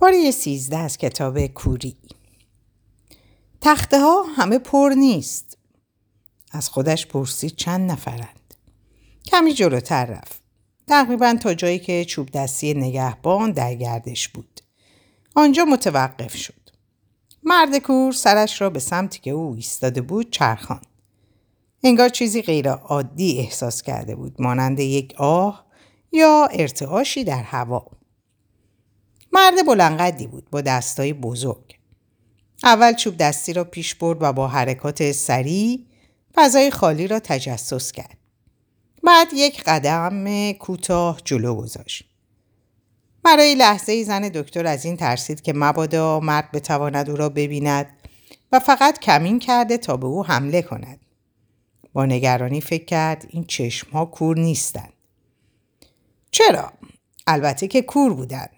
باری سیزده از کتاب کوری. تخته ها همه پر نیست. از خودش پرسید چند نفرند. کمی جلوتر رفت. تقریبا تا جایی که چوب دستی نگهبان در گردش بود. آنجا متوقف شد. مرد کور سرش را به سمتی که او ایستاده بود چرخان انگار چیزی غیر عادی احساس کرده بود مانند یک آه یا ارتعاشی در هوا. مرد بلنقدی بود با دستای بزرگ. اول چوب دستی را پیش برد و با حرکات سریع فضای خالی را تجسس کرد. بعد یک قدم کوتاه جلو گذاشت. برای لحظه ای زن دکتر از این ترسید که مبادا مرد بتواند او را ببیند و فقط کمین کرده تا به او حمله کند. با نگرانی فکر کرد این چشم ها کور نیستند. چرا؟ البته که کور بودند.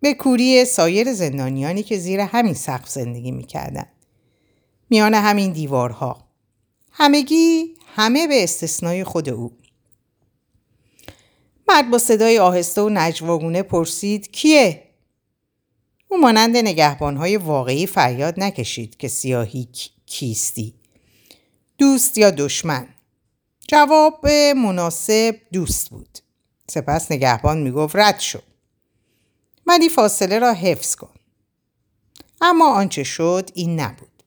به کوری سایر زندانیانی که زیر همین سقف زندگی می‌کردند. میان همین دیوارها. همگی همه به استثنای خود او. مرد با صدای آهسته و نجواگونه پرسید کیه؟ او مانند نگهبانهای واقعی فریاد نکشید که سیاهی کیستی. دوست یا دشمن؟ جواب مناسب دوست بود. سپس نگهبان می‌گفت رد شد. ولی فاصله را حفظ کن. اما آنچه شد این نبود.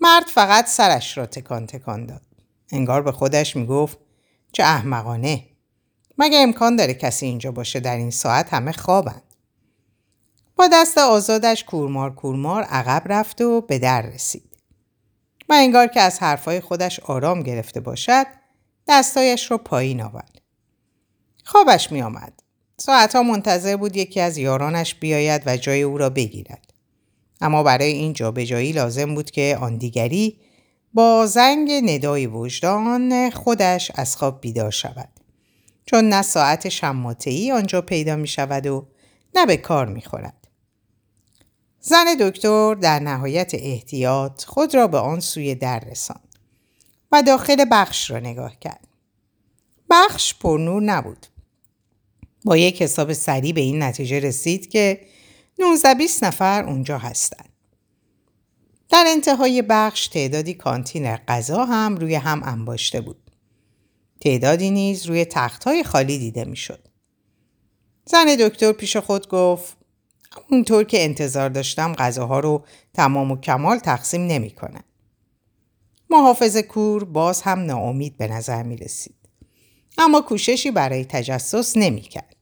مرد فقط سرش را تکان تکان داد. انگار به خودش می‌گفت چه احمقانه. مگه امکان داره کسی اینجا باشه در این ساعت همه خوابند. با دست آزادش کورمار کورمار عقب رفت و به در رسید. و انگار که از حرفای خودش آرام گرفته باشد دستایش را پایین آورد. خوابش می آمد. ساعتها منتظر بود یکی از یارانش بیاید و جای او را بگیرد. اما برای این جابجایی لازم بود که آن دیگری با زنگ ندای وجدان خودش از خواب بیدار شود. چون نه ساعت شماتهی آنجا پیدا می شود و نه به کار می خورد. زن دکتر در نهایت احتیاط خود را به آن سوی در رساند و داخل بخش را نگاه کرد. بخش پرنور نبود. با یک حساب سریع به این نتیجه رسید که 19 20 نفر اونجا هستند. در انتهای بخش تعدادی کانتین غذا هم روی هم انباشته بود. تعدادی نیز روی تختهای خالی دیده می‌شد. زن دکتر پیش خود گفت اونطور که انتظار داشتم غذاها رو تمام و کمال تقسیم نمی کنن. محافظ کور باز هم ناامید به نظر می رسید. اما کوششی برای تجسس نمی کرد.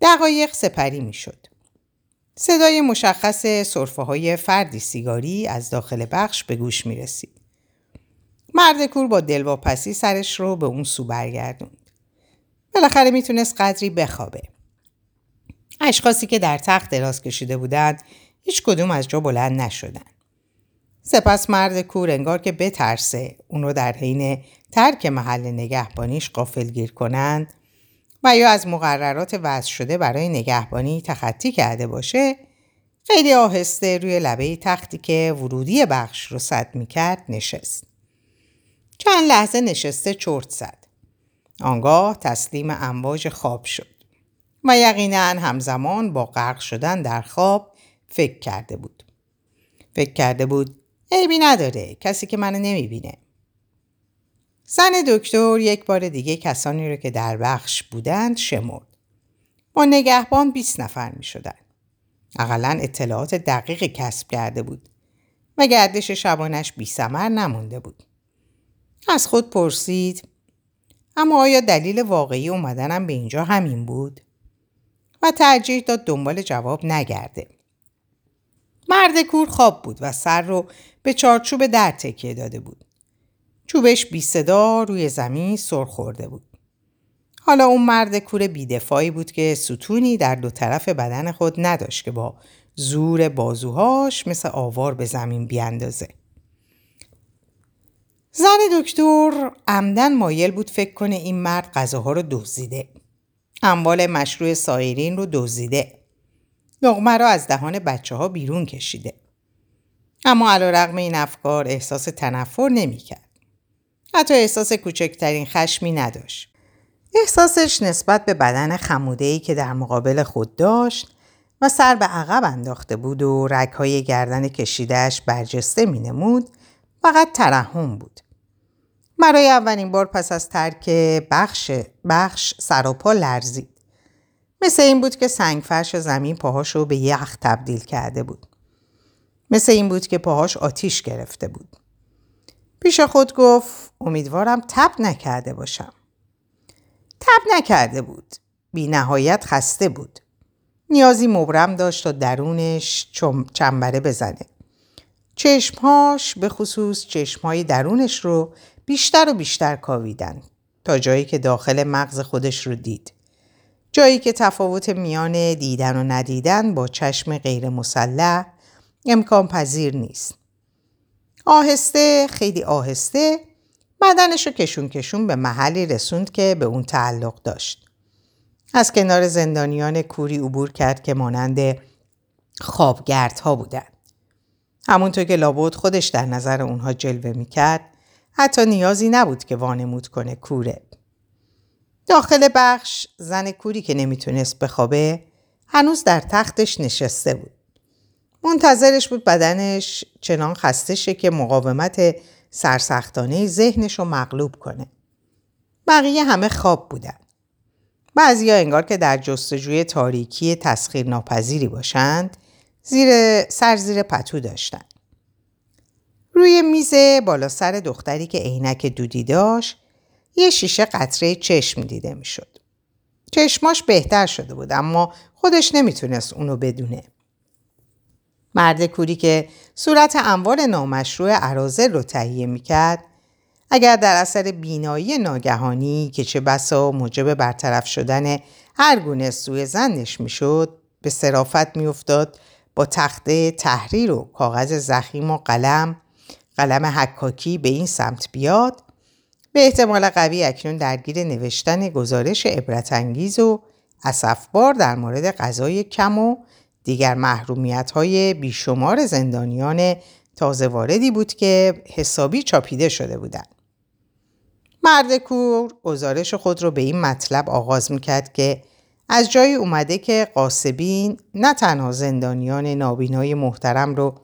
دقایق سپری می شد. صدای مشخص صرفه های فردی سیگاری از داخل بخش به گوش می رسید. مرد کور با دلواپسی سرش رو به اون سو برگردوند. بالاخره می‌تونست قدری بخوابه. اشخاصی که در تخت دراز کشیده بودند هیچ کدوم از جا بلند نشدن. سپس مرد کور انگار که بترسه اون رو در حین ترک محل نگهبانیش گیر کنند و یا از مقررات وضع شده برای نگهبانی تخطی کرده باشه خیلی آهسته روی لبه تختی که ورودی بخش رو صد می کرد نشست. چند لحظه نشسته چرت زد. آنگاه تسلیم امواج خواب شد و یقینا همزمان با غرق شدن در خواب فکر کرده بود. فکر کرده بود عیبی نداره کسی که منو نمی‌بینه. زن دکتر یک بار دیگه کسانی رو که در بخش بودند شمرد. با نگهبان 20 نفر می شدن. اقلا اطلاعات دقیق کسب کرده بود و گردش شبانش بی سمر نمونده بود. از خود پرسید اما آیا دلیل واقعی اومدنم به اینجا همین بود؟ و ترجیح داد دنبال جواب نگرده. مرد کور خواب بود و سر رو به چارچوب در تکیه داده بود. چوبش بی صدا روی زمین سر خورده بود. حالا اون مرد کور بیدفاعی بود که ستونی در دو طرف بدن خود نداشت که با زور بازوهاش مثل آوار به زمین بیاندازه. زن دکتر عمدن مایل بود فکر کنه این مرد غذاها رو دزدیده. اموال مشروع سایرین رو دزدیده. لغمه را از دهان بچه ها بیرون کشیده. اما علا رقم این افکار احساس تنفر نمی کرد. حتی احساس کوچکترین خشمی نداشت. احساسش نسبت به بدن خمودهی که در مقابل خود داشت و سر به عقب انداخته بود و رگهای گردن کشیدهش برجسته می نمود فقط ترحم بود. برای اولین بار پس از ترک بخش, بخش سر و پا لرزید. مثل این بود که سنگفرش زمین پاهاشو به یخ تبدیل کرده بود. مثل این بود که پاهاش آتیش گرفته بود. پیش خود گفت امیدوارم تب نکرده باشم. تب نکرده بود. بی نهایت خسته بود. نیازی مبرم داشت تا درونش چنبره بزنه. چشمهاش به خصوص چشمهای درونش رو بیشتر و بیشتر کاویدن تا جایی که داخل مغز خودش رو دید. جایی که تفاوت میان دیدن و ندیدن با چشم غیر مسلح امکان پذیر نیست. آهسته خیلی آهسته بدنش رو کشون کشون به محلی رسوند که به اون تعلق داشت. از کنار زندانیان کوری عبور کرد که مانند خوابگردها بودند. همونطور که لابد خودش در نظر اونها جلوه می‌کرد حتی نیازی نبود که وانمود کنه کوره. داخل بخش زن کوری که نمی‌تونست بخوابه هنوز در تختش نشسته بود. منتظرش بود بدنش چنان خسته شه که مقاومت سرسختانه ذهنش رو مغلوب کنه. بقیه همه خواب بودن. بعضی ها انگار که در جستجوی تاریکی تسخیر ناپذیری باشند زیر سر زیر پتو داشتن. روی میز بالا سر دختری که عینک دودی داشت یه شیشه قطره چشم دیده می‌شد. چشماش بهتر شده بود اما خودش نمی‌تونست اونو بدونه. مرد کوری که صورت اموال نامشروع عرازل رو تهیه می‌کرد اگر در اثر بینایی ناگهانی که چه بسا موجب برطرف شدن هر گونه سوی زنش می‌شد به صرافت میافتاد با تخته تحریر و کاغذ زخیم و قلم قلم حکاکی به این سمت بیاد به احتمال قوی اکنون درگیر نوشتن گزارش عبرتانگیز و اسفبار در مورد غذای کم و دیگر محرومیت های بیشمار زندانیان تازه واردی بود که حسابی چاپیده شده بودند. مرد کور گزارش خود رو به این مطلب آغاز می‌کرد که از جایی اومده که قاسبین نه تنها زندانیان نابینای محترم رو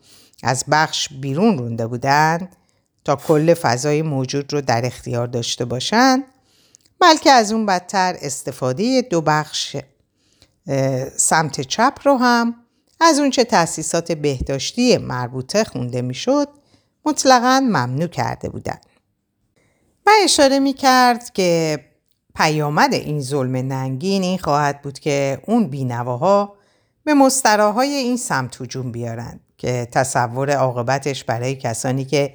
از بخش بیرون رونده بودند تا کل فضای موجود رو در اختیار داشته باشند بلکه از اون بدتر استفاده دو بخش سمت چپ رو هم از اونچه تأسیسات بهداشتی مربوطه خونده می‌شد مطلقا ممنوع کرده بودند. و اشاره می کرد که پیامد این ظلم ننگین این خواهد بود که اون بینواها به مستراهای این سمت هجوم بیارند که تصور عاقبتش برای کسانی که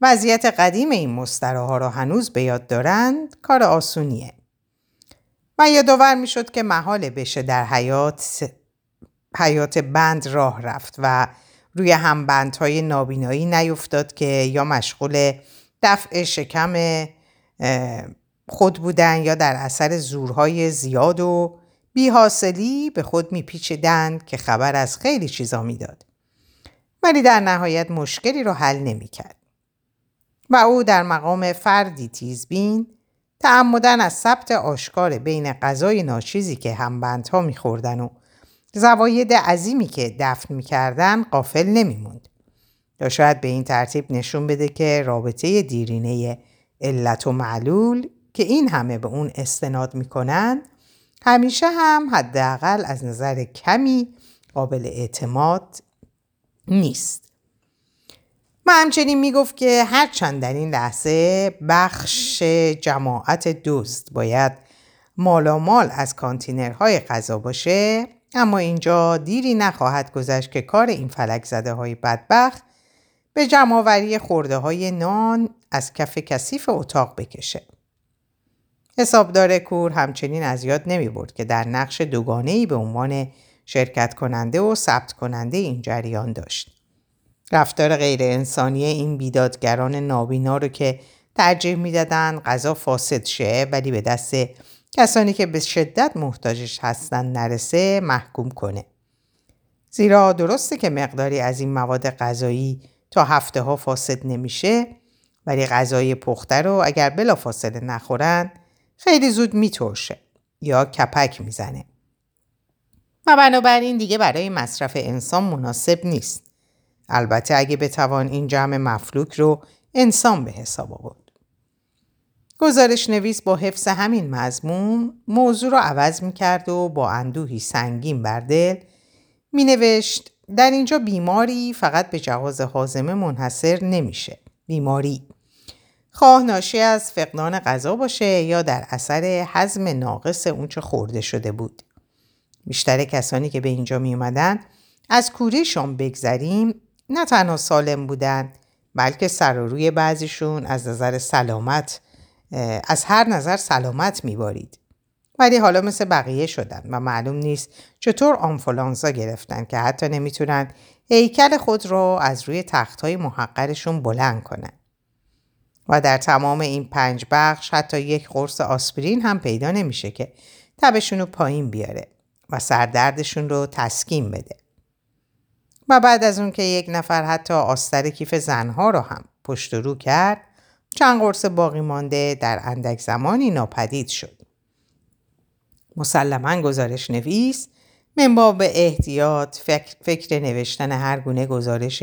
وضعیت قدیم این مستراها را هنوز به یاد دارند کار آسونیه. و یادآور می‌شد که محال بشه در حیات حیات بند راه رفت و روی هم بندهای نابینایی نیفتاد که یا مشغول دفع شکم خود بودن یا در اثر زورهای زیاد و بیحاصلی به خود میپیچیدند که خبر از خیلی چیزا می‌داد. ولی در نهایت مشکلی را حل نمی‌کرد. و او در مقام فردی تیزبین تعمدن از ثبت آشکار بین غذای ناچیزی که همبندها میخوردن و زواید عظیمی که دفن می‌کردن قافل نمیموند. یا شاید به این ترتیب نشون بده که رابطه دیرینه علت و معلول که این همه به اون استناد می‌کنن همیشه هم حداقل از نظر کمی قابل اعتماد نیست. و همچنین می‌گفت که هرچند در این لحظه بخش جماعت دوست باید مالامال از کانتینرهای غذا باشه اما اینجا دیری نخواهد گذشت که کار این فلک زده های بدبخت به جمعآوری خورده های نان از کف کثیف اتاق بکشه. حسابدار کور همچنین از یاد نمی برد که در نقش دوگانه به عنوان شرکت کننده و ثبت کننده این جریان داشت. رفتار غیر انسانی این بیدادگران نابینا رو که ترجیح می‌دادن غذا فاسد شه ولی به دست کسانی که به شدت محتاجش هستن نرسه محکوم کنه. زیرا درسته که مقداری از این مواد غذایی تا هفته ها فاسد نمیشه ولی غذای پخته رو اگر بلا فاصله نخورن خیلی زود میترشه یا کپک می‌زنه. و بنابراین دیگه برای مصرف انسان مناسب نیست. البته اگه بتوان این جمع مفلوک رو انسان به حساب آورد. گزارش نویس با حفظ همین مضمون موضوع رو عوض می کرد و با اندوهی سنگین بر دل می نوشت در اینجا بیماری فقط به جواز حازمه منحصر نمیشه. بیماری خواه ناشی از فقدان غذا باشه یا در اثر حزم ناقص اونچه خورده شده بود. بیشتر کسانی که به اینجا می اومدن از کوریشان بگذریم نه تنها سالم بودن بلکه سر و روی بعضیشون از نظر سلامت از هر نظر سلامت میبارید. ولی حالا مثل بقیه شدن و معلوم نیست چطور آنفولانزا گرفتن که حتی نمی‌تونن هیکل خود را از روی تختهای محقرشون بلند کنن. و در تمام این پنج بخش حتی یک قرص آسپرین هم پیدا نمیشه که تبشون رو پایین بیاره و سردردشون رو تسکین بده. و بعد از اون که یک نفر حتی آستر کیف زنها رو هم پشت رو کرد چند قرص باقی مانده در اندک زمانی ناپدید شد. مسلما گزارش نویس من به احتیاط فکر, فکر نوشتن هر گونه گزارش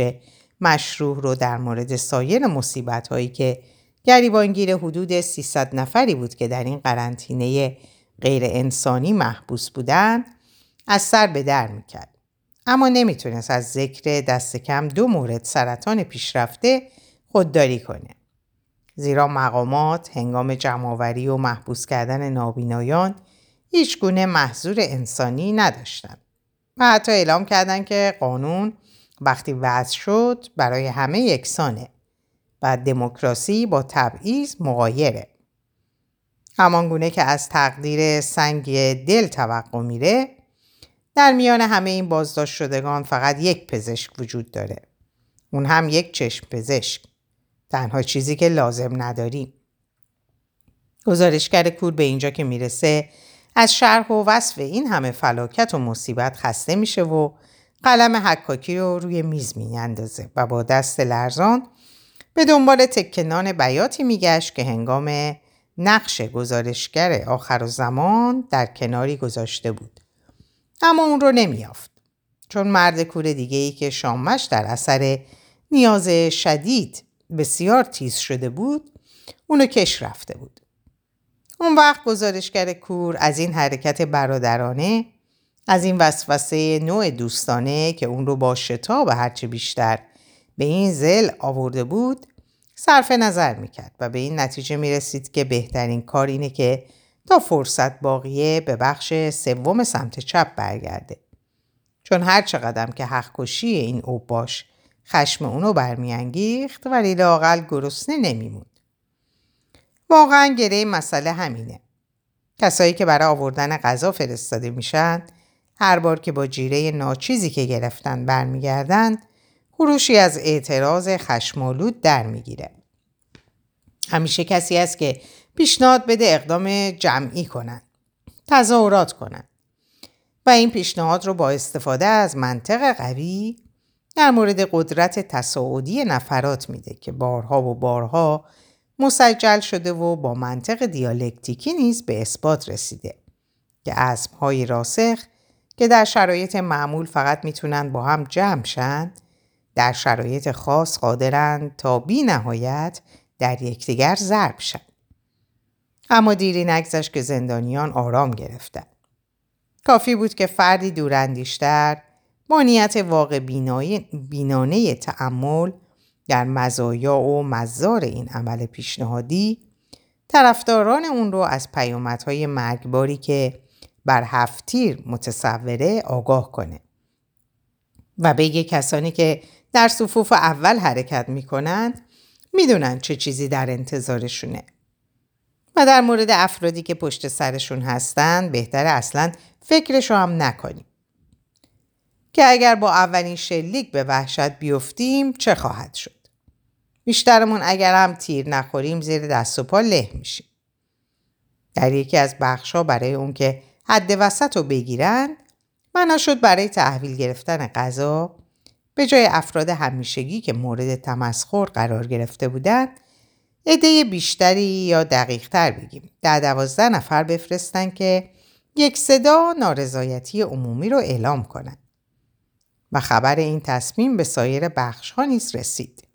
مشروع رو در مورد سایر مصیبت هایی که گریبانگیر حدود 300 نفری بود که در این قرنطینه غیر انسانی محبوس بودند از سر به در می‌کرد. اما نمی‌تونست از ذکر دست کم دو مورد سرطان پیشرفته خودداری کنه. زیرا مقامات هنگام جمعآوری و محبوس کردن نابینایان هیچ گونه محضور انسانی نداشتند و حتی اعلام کردند که قانون وقتی وضع شد برای همه یکسانه و دموکراسی با تبعیض مقایره همان گونه که از تقدیر سنگ دل توقع میره در میان همه این بازداشت شدگان فقط یک پزشک وجود داره اون هم یک چشم پزشک تنها چیزی که لازم نداریم. گزارشگر کور به اینجا که می‌رسه از شرح و وصف این همه فلاکت و مصیبت خسته میشه و قلم حکاکی رو روی میز میاندازه و با دست لرزان به دنبال تکنان بیاتی میگشت که هنگام نقش گزارشگر آخر زمان در کناری گذاشته بود. اما اون رو نمیافت. چون مرد کور دیگه ای که شامش در اثر نیاز شدید بسیار تیز شده بود اونو کش رفته بود. اون وقت گزارشگر کور از این حرکت برادرانه از این وسوسه نوع دوستانه که اون رو با شتاب هرچه بیشتر به این زل آورده بود صرف نظر می‌کرد و به این نتیجه می‌رسید که بهترین کار اینه که تا فرصت باقیه به بخش سوم سمت چپ برگرده. چون هر چقدر که حق کشی این اوباش خشم اونو برمیانگیخت ولی لاقل گرسنه نمیموند. واقعا گره مسئله همینه. کسایی که برای آوردن غذا فرستاده میشن هر بار که با جیره ناچیزی که گرفتن برمیگردند خروشی از اعتراض خشمالود در می‌گیره. همیشه کسی است که پیشنهاد بده اقدام جمعی کنند. تظاهرات کنند. و این پیشنهاد رو با استفاده از منطق قوی در مورد قدرت تصاعدی نفرات میده که بارها و بارها مسجل شده و با منطق دیالکتیکی نیز به اثبات رسیده که های راسخ که در شرایط معمول فقط می‌تونن با هم جمع شن در شرایط خاص قادرند تا بی نهایت در یکدیگر ضرب شن. اما دیری نگذشت که زندانیان آرام گرفتن. کافی بود که فردی دوراندیشتر با نیت واقع بینانه تعمل در مزایا و مزار این عمل پیشنهادی طرفداران اون رو از پیامدهای مرگباری که بر هفتیر متصوره آگاه کنه و بگه کسانی که در صفوف اول حرکت می‌کنند می‌دونن چه چیزی در انتظارشونه و در مورد افرادی که پشت سرشون هستن بهتر اصلا فکرشو هم نکنیم که اگر با اولین شلیک به وحشت بیفتیم چه خواهد شد. بیشترمون اگر هم تیر نخوریم زیر دست و پا له میشیم. در یکی از بخشها برای اون که حد وسط رو بگیرن معنا شد برای تحویل گرفتن غذا به جای افراد همیشگی که مورد تمسخر قرار گرفته بودند عده بیشتری یا دقیقتر بگیم در دوازده نفر بفرستن که یک صدا نارضایتی عمومی رو اعلام کنند. و خبر این تصمیم به سایر بخش ها نیز رسید.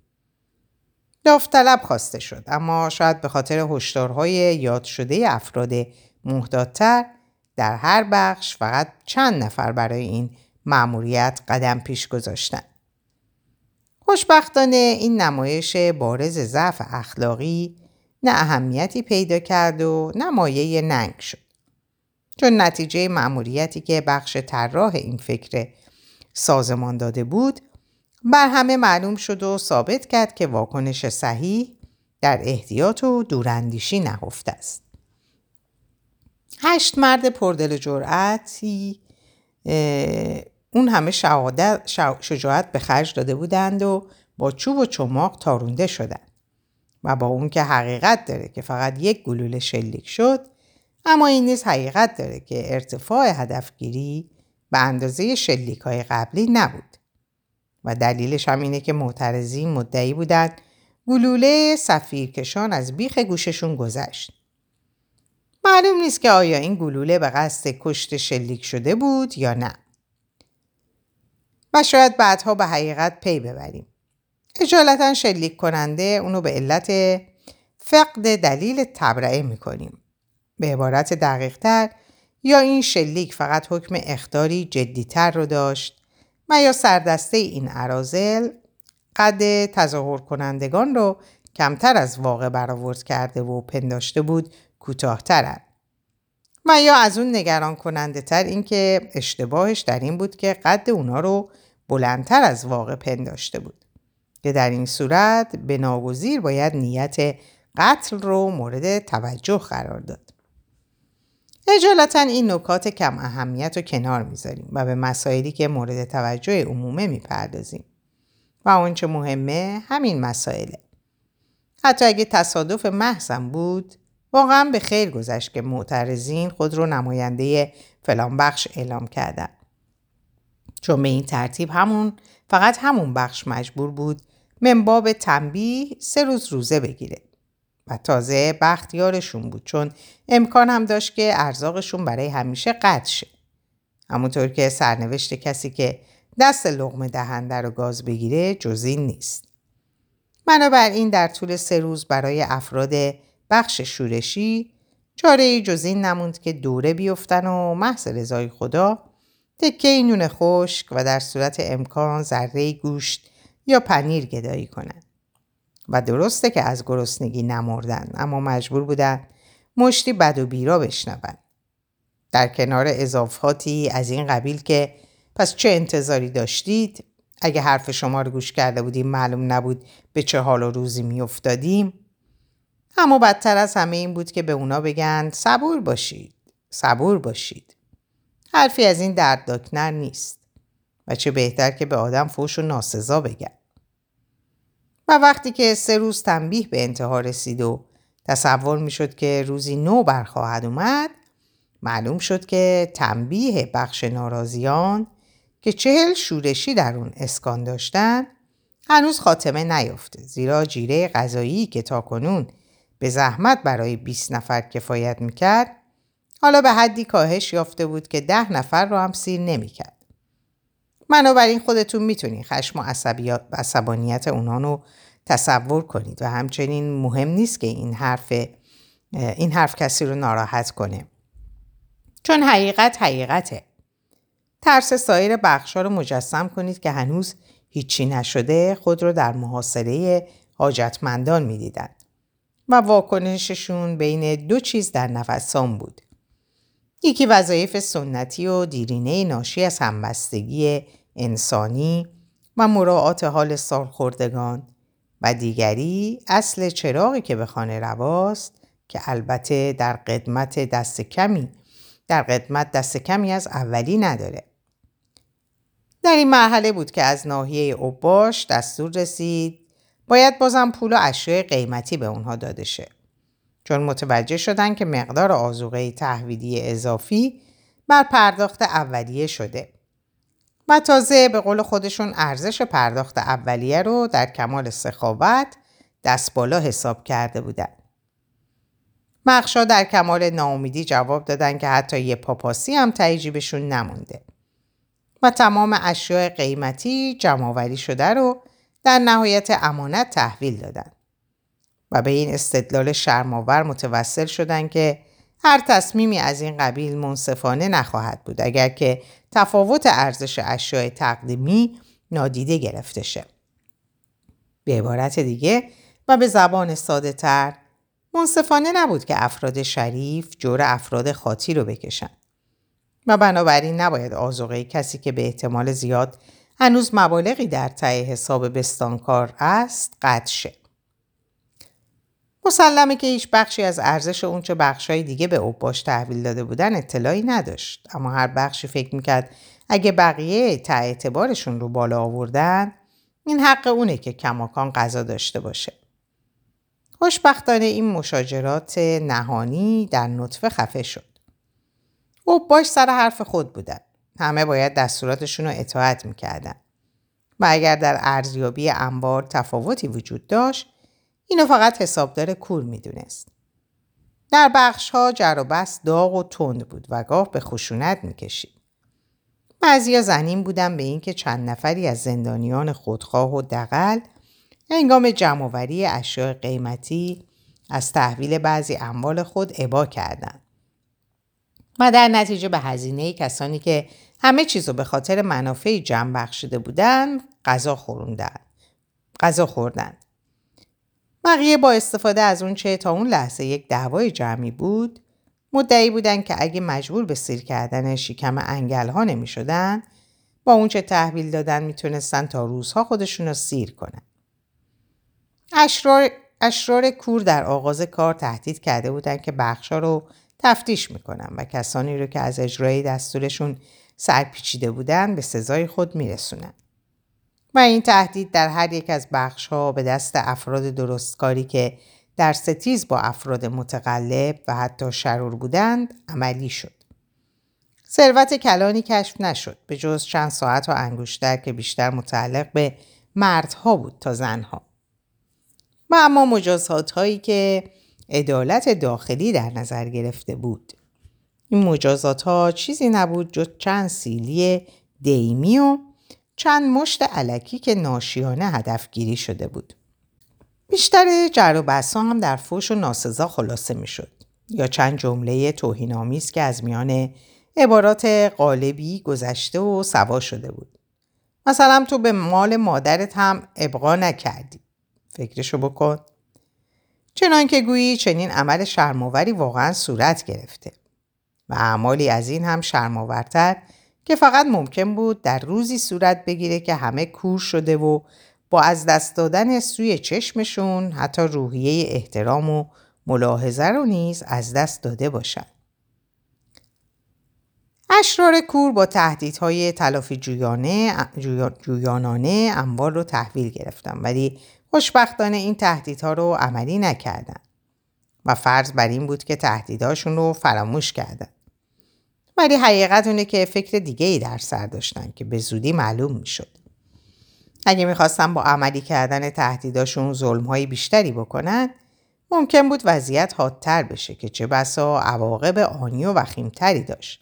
داوطلب خواسته شد اما شاید به خاطر هشدارهای یاد شده افراد محتاطتر در هر بخش فقط چند نفر برای این مأموریت قدم پیش گذاشتند. خوشبختانه این نمایش بارز ضعف اخلاقی نه اهمیتی پیدا کرد و نه مایه ننگ شد. چون نتیجه مأموریتی که بخش طراح این فکر سازمان داده بود بر همه معلوم شد و ثابت کرد که واکنش صحیح در احتیاط و دوراندیشی نهفته است. هشت مرد پردل جرأتی اون همه شجاعت به خرج داده بودند و با چوب و چماق تارونده شدند. و با اون که حقیقت داره که فقط یک گلوله شلیک شد اما این نیز حقیقت داره که ارتفاع هدفگیری به اندازه شلیک های قبلی نبود. و دلیلش هم اینه که معترضین مدعی بودند گلوله سفیرکشان از بیخ گوششون گذشت. معلوم نیست که آیا این گلوله به قصد کشت شلیک شده بود یا نه. و شاید بعدها به حقیقت پی ببریم. اجالتا شلیک کننده اونو به علت فقد دلیل تبرعه می‌کنیم. به عبارت دقیق تر یا این شلیک فقط حکم اختاری جدیتر رو داشت و یا سردسته این عرازل قد تظاهر کنندگان رو کمتر از واقع برآورد کرده و پنداشته بود کوتاهترند و یا از اون نگران کننده تر اینکه اشتباهش در این بود که قد اونا رو بلندتر از واقع پنداشته بود که در این صورت به ناگزیر باید نیت قتل رو مورد توجه قرار داد. اجالتا این نکات کم اهمیت رو کنار می‌ذاریم و به مسائلی که مورد توجه عمومه می‌پردازیم و آنچه مهمه همین مسائله. حتی اگه تصادف محضم بود واقعا به خیر گذشت که معترضین خود رو نماینده فلان بخش اعلام کردن. چون به این ترتیب همون فقط همون بخش مجبور بود منباب تنبیه سه روز روزه بگیره. و تازه بختیارشون بود چون امکان هم داشت که ارزاقشون برای همیشه قطع شه. همونطور که سرنوشت کسی که دست لغم دهنده رو گاز بگیره جزین نیست. بنابراین در طول سه روز برای افراد بخش شورشی چاره جزین نموند که دوره بیفتن و محض رضای خدا تکه نون خشک و در صورت امکان ذره گوشت یا پنیر گدایی کنند. و درسته که از گرسنگی نمردن اما مجبور بودن مشتی بد و بیرا بشنون. در کنار اضافاتی از این قبیل که پس چه انتظاری داشتید؟ اگه حرف شما رو گوش کرده بودیم معلوم نبود به چه حال و روزی میافتادیم اما بدتر از همه این بود که به اونا بگن صبور باشید صبور باشید حرفی از این دردناکتر نیست و چه بهتر که به آدم فوش و ناسزا بگن و وقتی که سه روز تنبیه به انتها رسید و تصور می شد که روزی نو برخواهد اومد معلوم شد که تنبیه بخش ناراضیان که چهل شورشی در اون اسکان داشتن هنوز خاتمه نیافته زیرا جیره غذایی که تا کنون به زحمت برای 20 نفر کفایت می‌کرد حالا به حدی کاهش یافته بود که ده نفر رو هم سیر نمی‌کرد. بنابراین خودتون می‌تونید خشم و عصبانیت اونها رو تصور کنید و همچنین مهم نیست که این حرف این حرف کسی رو ناراحت کنه. چون حقیقت حقیقته. ترس سایر بخشا رو مجسم کنید که هنوز هیچی نشده خود رو در محاصره حاجتمندان می‌دیدند و واکنششون بین دو چیز در نفسان بود. یکی وظایف سنتی و دیرینه ناشی از همبستگی انسانی و مراعات حال سالخوردگان و دیگری اصل چراغی که به خانه رواست که البته در قدمت دست کمی در قدمت دست کمی از اولی نداره. در این مرحله بود که از ناحیه اوباش دستور رسید باید بازم پول و اشیاء قیمتی به اونها داده شه. چون متوجه شدن که مقدار آزوغه تحویلی اضافی بر پرداخت اولیه شده و تازه به قول خودشون ارزش پرداخت اولیه رو در کمال سخاوت دست بالا حساب کرده بودن. مخشا در کمال ناامیدی جواب دادن که حتی یه پاپاسی هم تایی بهشون نمونده و تمام اشیاء قیمتی جمعآوری شده رو در نهایت امانت تحویل دادن و به این استدلال شرماور متوسل شدن که هر تصمیمی از این قبیل منصفانه نخواهد بود اگر که تفاوت ارزش اشیاء تقدیمی نادیده گرفته شه. به عبارت دیگه و به زبان ساده تر منصفانه نبود که افراد شریف جور افراد خاطی رو بکشن و بنابراین نباید آزوغه کسی که به احتمال زیاد هنوز مبالغی در ته حساب بستانکار است قطع شه. مسلمه که هیچ بخشی از ارزش اونچه بخشای دیگه به اوباش تحویل داده بودن اطلاعی نداشت. اما هر بخشی فکر می‌کرد اگه بقیه تا اعتبارشون رو بالا آوردن این حق اونه که کماکان غذا داشته باشه. خوشبختانه این مشاجرات نهانی در نطفه خفه شد. اوباش سر حرف خود بودن. همه باید دستوراتشون رو اطاعت می‌کردن. و اگر در ارزیابی انبار تفاوتی وجود داشت اینو فقط حسابدار کور می‌دونست. در بخش ها جر و بس داغ و تند بود و گاه به خشونت می‌کشید. بعضیا زنین بودن به اینکه چند نفری از زندانیان خودخواه و دقل هنگام جمعوری اشیاء قیمتی از تحویل بعضی اموال خود عبا کردند. و در نتیجه به هزینه کسانی که همه چیز رو به خاطر منافع جمع بخشیده بودند غذا خوردند. غذا خوردند. بقیه با استفاده از اون چه تا اون لحظه یک دعوای جمعی بود مدعی بودن که اگه مجبور به سیر کردن شکم انگل ها نمی شدن با اون چه تحویل دادن می‌تونستن تا روزها خودشون رو سیر کنن. اشرار, اشرار کور در آغاز کار تهدید کرده بودن که بخشا رو تفتیش می‌کنن و کسانی رو که از اجرای دستورشون سرپیچیده بودن به سزای خود میرسونن. و این تهدید در هر یک از بخش ها به دست افراد درستکاری که در ستیز با افراد متقلب و حتی شرور بودند عملی شد. ثروت کلانی کشف نشد به جز چند ساعت و انگشتر که بیشتر متعلق به مردها بود تا زنها. و اما مجازات هایی که عدالت داخلی در نظر گرفته بود. این مجازات ها چیزی نبود جز چند سیلی دیمی و چند مشت علکی که ناشیانه هدفگیری شده بود. بیشتر جر و بحثا هم در فوش و ناسزا خلاصه می شد. یا چند جمله توهین که از میان عبارات قالبی گذشته و سوا شده بود. مثلا تو به مال مادرت هم ابقا نکردی. فکرشو بکن. چنان که گویی چنین عمل شرماوری واقعا صورت گرفته. و اعمالی از این هم شرماورتر که فقط ممکن بود در روزی صورت بگیره که همه کور شده و با از دست دادن سوی چشمشون حتی روحیه احترام و ملاحظه رو نیز از دست داده باشند. اشرار کور با تهدیدهای تلافی جویانه، جویانانه اموال رو تحویل گرفتن ولی خوشبختانه این تهدیدها رو عملی نکردن و فرض بر این بود که تهدیدهاشون رو فراموش کردن. ولی حقیقت اونه که فکر دیگه ای در سر داشتن که به زودی معلوم می‌شد. اگه می‌خواستن با عملی کردن تهدیداشون ظلمهای بیشتری بکنن ممکن بود وضعیت حادتر بشه که چه بسا عواقب آنی و وخیمتری داشت.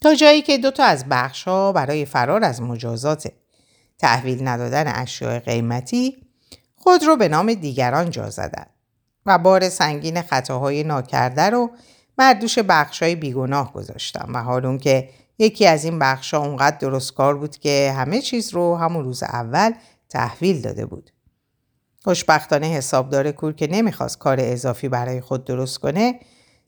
تا جایی که دو تا از بخش ها برای فرار از مجازات تحویل ندادن اشیاء قیمتی خود رو به نام دیگران جا زدن و بار سنگین خطاهای ناکرده رو مردوش بخشای بیگناه گذاشتم و حال که یکی از این بخشا اونقدر درستکار بود که همه چیز رو همون روز اول تحویل داده بود. خوشبختانه حسابدار کور که نمی‌خواست کار اضافی برای خود درست کنه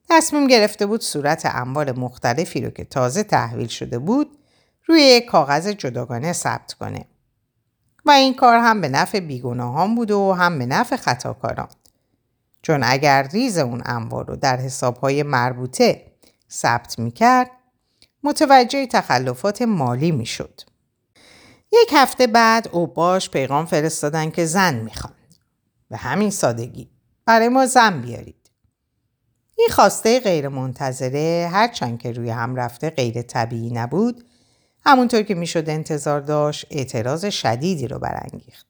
تصمیم گرفته بود صورت اموال مختلفی رو که تازه تحویل شده بود روی کاغذ جداگانه ثبت کنه. و این کار هم به نفع بیگناهان بود و هم به نفع خطاکاران. چون اگر ریز اون اموال رو در حسابهای مربوطه ثبت می‌کرد متوجه تخلفات مالی می‌شد. یک هفته بعد اوباش پیغام فرستادن که زن می‌خوان. به همین سادگی برای ما زن بیارید. این خواسته غیر منتظره هرچند که روی هم رفته غیر طبیعی نبود همونطور که می‌شد انتظار داشت اعتراض شدیدی رو برانگیخت.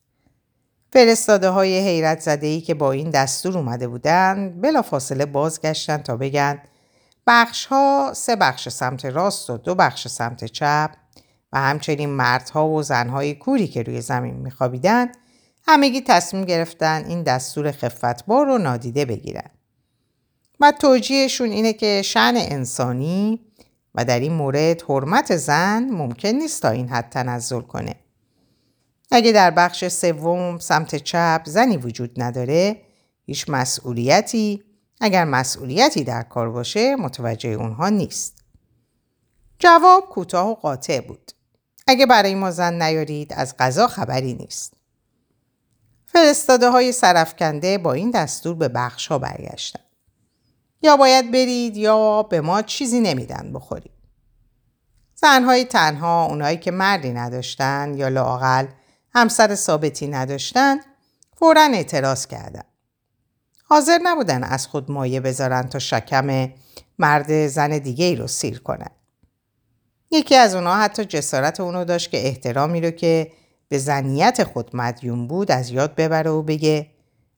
فرستاده های حیرت زده ای که با این دستور اومده بودن بلا فاصله بازگشتن تا بگن بخش ها سه بخش سمت راست و دو بخش سمت چپ و همچنین مردها و زنهای کوری که روی زمین میخوابیدن همگی تصمیم گرفتن این دستور خفتبار رو نادیده بگیرن. و توجیهشون اینه که شن انسانی و در این مورد حرمت زن ممکن نیست تا این حد تنزل کنه. اگه در بخش سوم سمت چپ زنی وجود نداره هیچ مسئولیتی اگر مسئولیتی در کار باشه متوجه اونها نیست. جواب کوتاه و قاطع بود. اگه برای ما زن نیارید از غذا خبری نیست. فرستاده های سرفکنده با این دستور به بخش ها برگشتن. یا باید برید یا به ما چیزی نمیدن بخورید. زنهای تنها اونایی که مردی نداشتن یا لاقل همسر ثابتی نداشتن فورا اعتراض کردن. حاضر نبودن از خود مایه بذارن تا شکم مرد زن دیگه ای رو سیر کنن. یکی از اونها حتی جسارت اونو داشت که احترامی رو که به زنیت خود مدیون بود از یاد ببره و بگه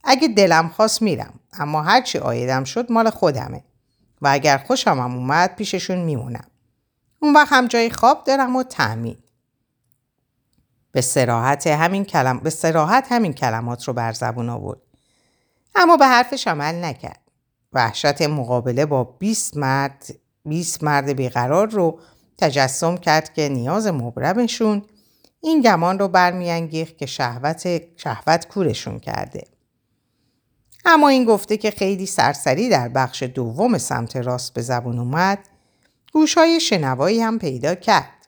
اگه دلم خواست میرم اما هرچی آیدم شد مال خودمه و اگر خوشم هم اومد پیششون میمونم. اون وقت هم جای خواب دارم و تأمین. به سراحت همین, کلم... به سراحت همین کلمات رو بر زبون آورد. اما به حرفش عمل نکرد. وحشت مقابله با 20 مرد 20 مرد بیقرار رو تجسم کرد که نیاز مبرمشون این گمان رو برمیانگیخت که شهوت شهوت کورشون کرده. اما این گفته که خیلی سرسری در بخش دوم سمت راست به زبون اومد گوشهای شنوایی هم پیدا کرد.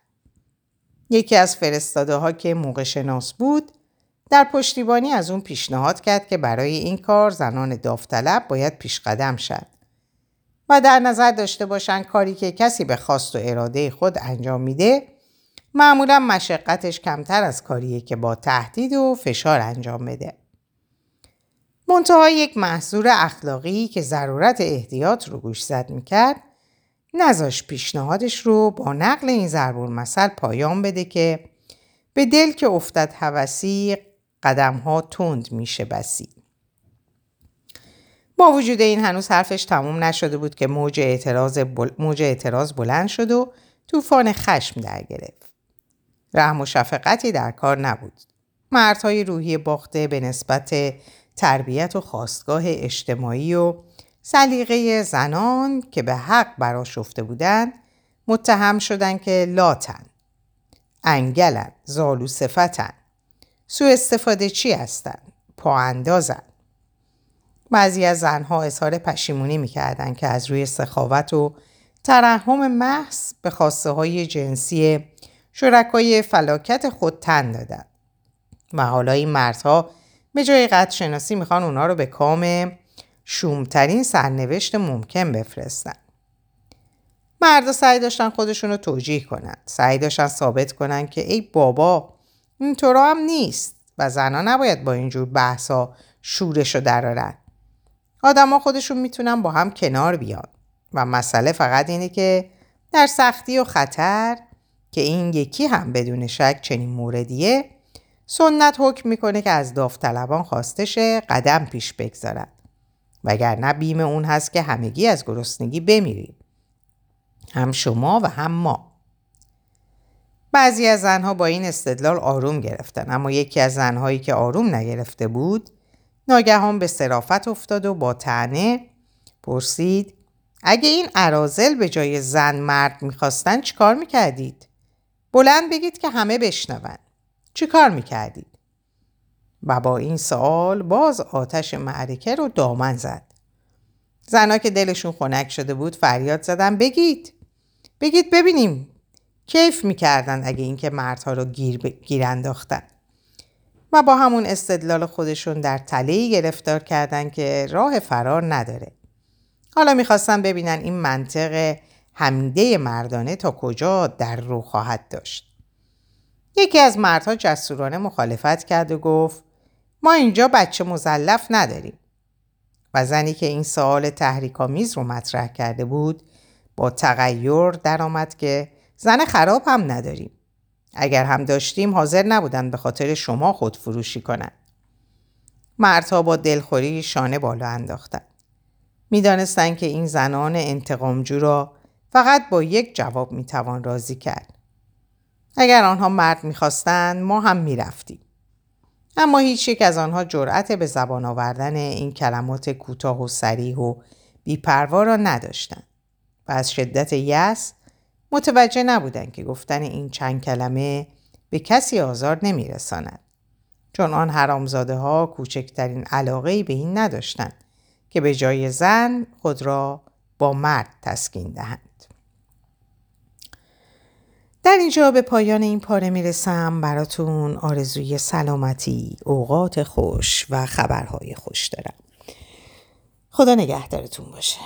یکی از فرستاده ها که موقع شناس بود در پشتیبانی از اون پیشنهاد کرد که برای این کار زنان داوطلب باید پیش قدم شد و در نظر داشته باشند کاری که کسی به خواست و اراده خود انجام میده معمولا مشقتش کمتر از کاریه که با تهدید و فشار انجام بده. منتها یک محصور اخلاقی که ضرورت احتیاط رو گوش زد می‌کرد نزاش پیشنهادش رو با نقل این ضربور مثل پایان بده که به دل که افتد هوسی قدم ها تند میشه بسی. با وجود این هنوز حرفش تموم نشده بود که موج اعتراض, موج اعتراض بلند شد و طوفان خشم در گرفت. رحم و شفقتی در کار نبود. مردهای روحی باخته به نسبت تربیت و خواستگاه اجتماعی و سلیقه زنان که به حق براشفته بودند متهم شدند که لاتن. انگلن زالو صفتن. سو استفاده چی هستند پا اندازن بعضی از زنها اظهار پشیمونی می‌کردند که از روی سخاوت و ترحم محض به خواسته های جنسی شرکای فلاکت خود تن دادن. و حالا این مردها به جای قد شناسی می‌خوان اونا رو به کام شومترین سرنوشت ممکن بفرستن. مردا سعی داشتن خودشون رو توجیه کنن. سعی داشتن ثابت کنن که ای بابا اینطورا هم نیست و زنها نباید با اینجور بحثا شورش رو درارن. آدما خودشون می‌تونن با هم کنار بیان و مسئله فقط اینه که در سختی و خطر که این یکی هم بدون شک چنین موردیه سنت حکم می‌کنه که از داوطلبان خواسته شه قدم پیش بگذارد وگرنه بیم اون هست که همگی از گرسنگی بمیریم هم شما و هم ما بعضی از زنها با این استدلال آروم گرفتن اما یکی از زنهایی که آروم نگرفته بود ناگهان به صرافت افتاد و با تنه پرسید اگه این عرازل به جای زن مرد می‌خواستن چیکار می‌کردید؟ بلند بگید که همه بشنون چی کار می‌کردید؟ و با این سوال باز آتش معرکه رو دامن زد. زنها که دلشون خنک شده بود فریاد زدن بگید بگید ببینیم کیف می‌کردن اگه اینکه مردها رو گیر, ب... گیر انداختن. و با همون استدلال خودشون در تله گرفتار کردن که راه فرار نداره. حالا می‌خواستن ببینن این منطق حمیده مردانه تا کجا در رو خواهد داشت. یکی از مردها جسورانه مخالفت کرد و گفت ما اینجا بچه مزلف نداریم. و زنی که این سوال تحریکامیز رو مطرح کرده بود با تغییر درآمد که زن خراب هم نداریم. اگر هم داشتیم حاضر نبودن به خاطر شما خودفروشی کنند. مردها با دلخوری شانه بالا انداختند می‌دانستند که این زنان انتقامجو را فقط با یک جواب می‌توان راضی کرد اگر آنها مرد می‌خواستند ما هم می‌رفتیم اما هیچ یک از آنها جرأت به زبان آوردن این کلمات کوتاه و سریح و بیپروا را نداشتند و از شدت یس متوجه نبودند که گفتن این چند کلمه به کسی آزار نمیرساند چون آن حرامزاده ها کوچکترین علاقه به این نداشتند که به جای زن خود را با مرد تسکین دهند. در اینجا به پایان این پاره می‌رسم براتون آرزوی سلامتی، اوقات خوش و خبرهای خوش دارم. خدا نگهدارتون باشه.